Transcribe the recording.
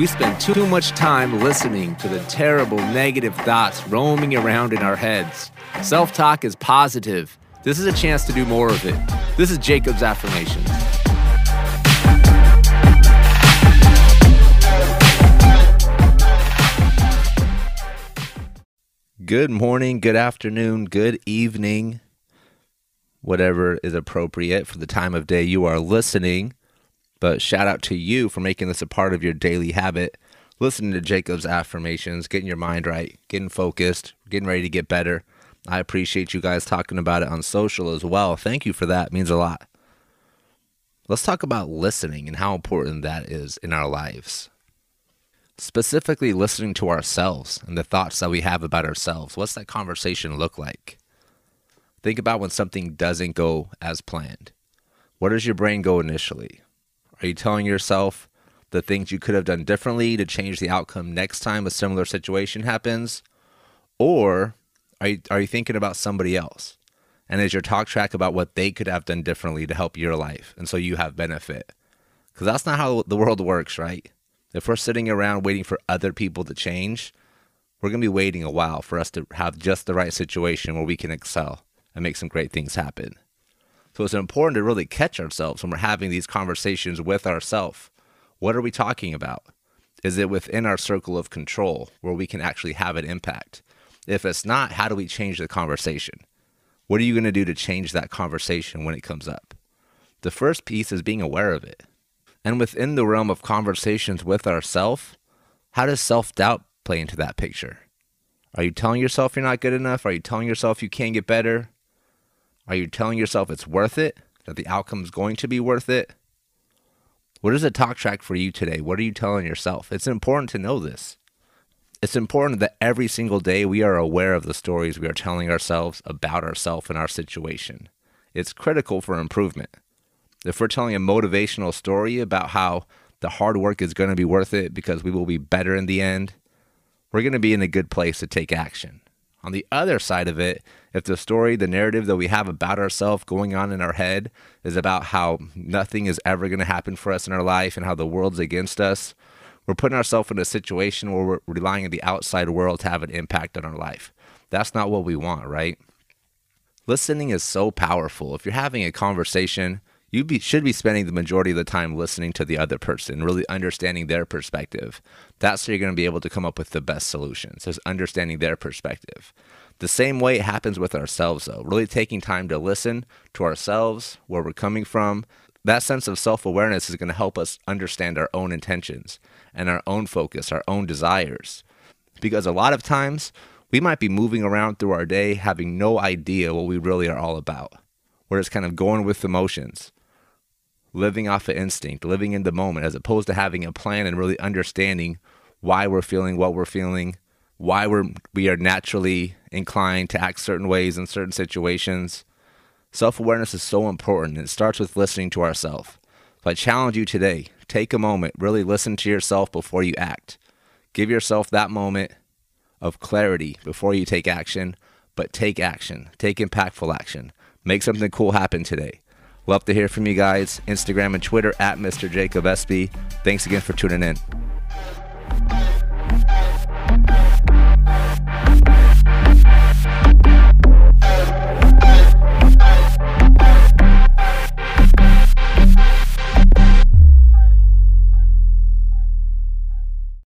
We spend too much time listening to the terrible negative thoughts roaming around in our heads. Self talk is positive. This is a chance to do more of it. This is Jacob's Affirmation. Good morning, good afternoon, good evening, whatever is appropriate for the time of day you are listening. But shout out to you for making this a part of your daily habit. Listening to Jacob's affirmations, getting your mind right, getting focused, getting ready to get better. I appreciate you guys talking about it on social as well. Thank you for that. It means a lot. Let's talk about listening and how important that is in our lives. Specifically, listening to ourselves and the thoughts that we have about ourselves. What's that conversation look like? Think about when something doesn't go as planned. Where does your brain go initially? Are you telling yourself the things you could have done differently to change the outcome next time a similar situation happens? Or are you, are you thinking about somebody else? And is your talk track about what they could have done differently to help your life and so you have benefit? Because that's not how the world works, right? If we're sitting around waiting for other people to change, we're going to be waiting a while for us to have just the right situation where we can excel and make some great things happen. So it's important to really catch ourselves when we're having these conversations with ourselves. What are we talking about? Is it within our circle of control where we can actually have an impact? If it's not, how do we change the conversation? What are you going to do to change that conversation when it comes up? The first piece is being aware of it. And within the realm of conversations with ourself, how does self doubt play into that picture? Are you telling yourself you're not good enough? Are you telling yourself you can't get better? Are you telling yourself it's worth it? That the outcome is going to be worth it? What is a talk track for you today? What are you telling yourself? It's important to know this. It's important that every single day we are aware of the stories we are telling ourselves about ourselves and our situation. It's critical for improvement. If we're telling a motivational story about how the hard work is going to be worth it because we will be better in the end, we're going to be in a good place to take action. On the other side of it, if the story, the narrative that we have about ourselves going on in our head is about how nothing is ever going to happen for us in our life and how the world's against us, we're putting ourselves in a situation where we're relying on the outside world to have an impact on our life. That's not what we want, right? Listening is so powerful. If you're having a conversation, you be, should be spending the majority of the time listening to the other person, really understanding their perspective. That's how you're going to be able to come up with the best solutions, is understanding their perspective. The same way it happens with ourselves, though, really taking time to listen to ourselves, where we're coming from. That sense of self awareness is going to help us understand our own intentions and our own focus, our own desires. Because a lot of times, we might be moving around through our day having no idea what we really are all about. We're just kind of going with emotions living off of instinct, living in the moment, as opposed to having a plan and really understanding why we're feeling what we're feeling, why we're we are naturally inclined to act certain ways in certain situations. Self-awareness is so important. It starts with listening to ourselves. So I challenge you today, take a moment, really listen to yourself before you act. Give yourself that moment of clarity before you take action, but take action. Take impactful action. Make something cool happen today. Love to hear from you guys. Instagram and Twitter at Mr. Jacob SB. Thanks again for tuning in.